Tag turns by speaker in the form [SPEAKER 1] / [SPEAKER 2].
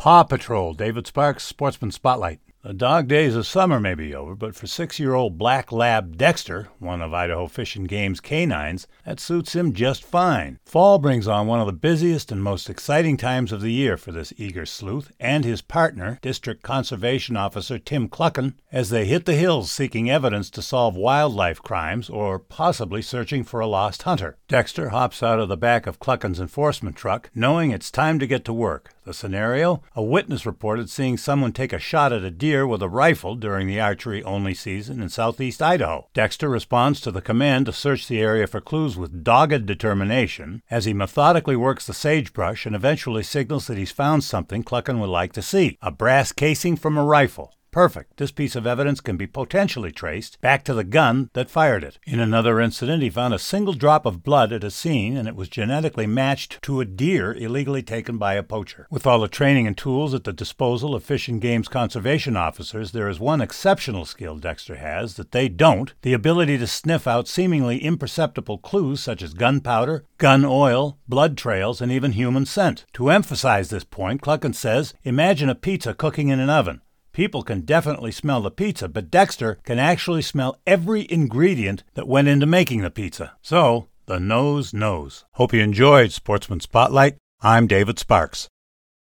[SPEAKER 1] Paw Patrol, David Sparks, Sportsman Spotlight. The dog days of summer may be over, but for six year old black lab Dexter, one of Idaho Fish and Game's canines, that suits him just fine. Fall brings on one of the busiest and most exciting times of the year for this eager sleuth and his partner, District Conservation Officer Tim Cluckin, as they hit the hills seeking evidence to solve wildlife crimes or possibly searching for a lost hunter. Dexter hops out of the back of Cluckin's enforcement truck, knowing it's time to get to work. The scenario? A witness reported seeing someone take a shot at a deer with a rifle during the archery only season in southeast Idaho. Dexter responds to the command to search the area for clues with dogged determination as he methodically works the sagebrush and eventually signals that he's found something Cluckin would like to see a brass casing from a rifle. Perfect. This piece of evidence can be potentially traced back to the gun that fired it. In another incident, he found a single drop of blood at a scene, and it was genetically matched to a deer illegally taken by a poacher. With all the training and tools at the disposal of Fish and Game's conservation officers, there is one exceptional skill Dexter has that they don't the ability to sniff out seemingly imperceptible clues such as gunpowder, gun oil, blood trails, and even human scent. To emphasize this point, Cluckin says imagine a pizza cooking in an oven. People can definitely smell the pizza, but Dexter can actually smell every ingredient that went into making the pizza. So, the nose knows. Hope you enjoyed Sportsman Spotlight. I'm David Sparks.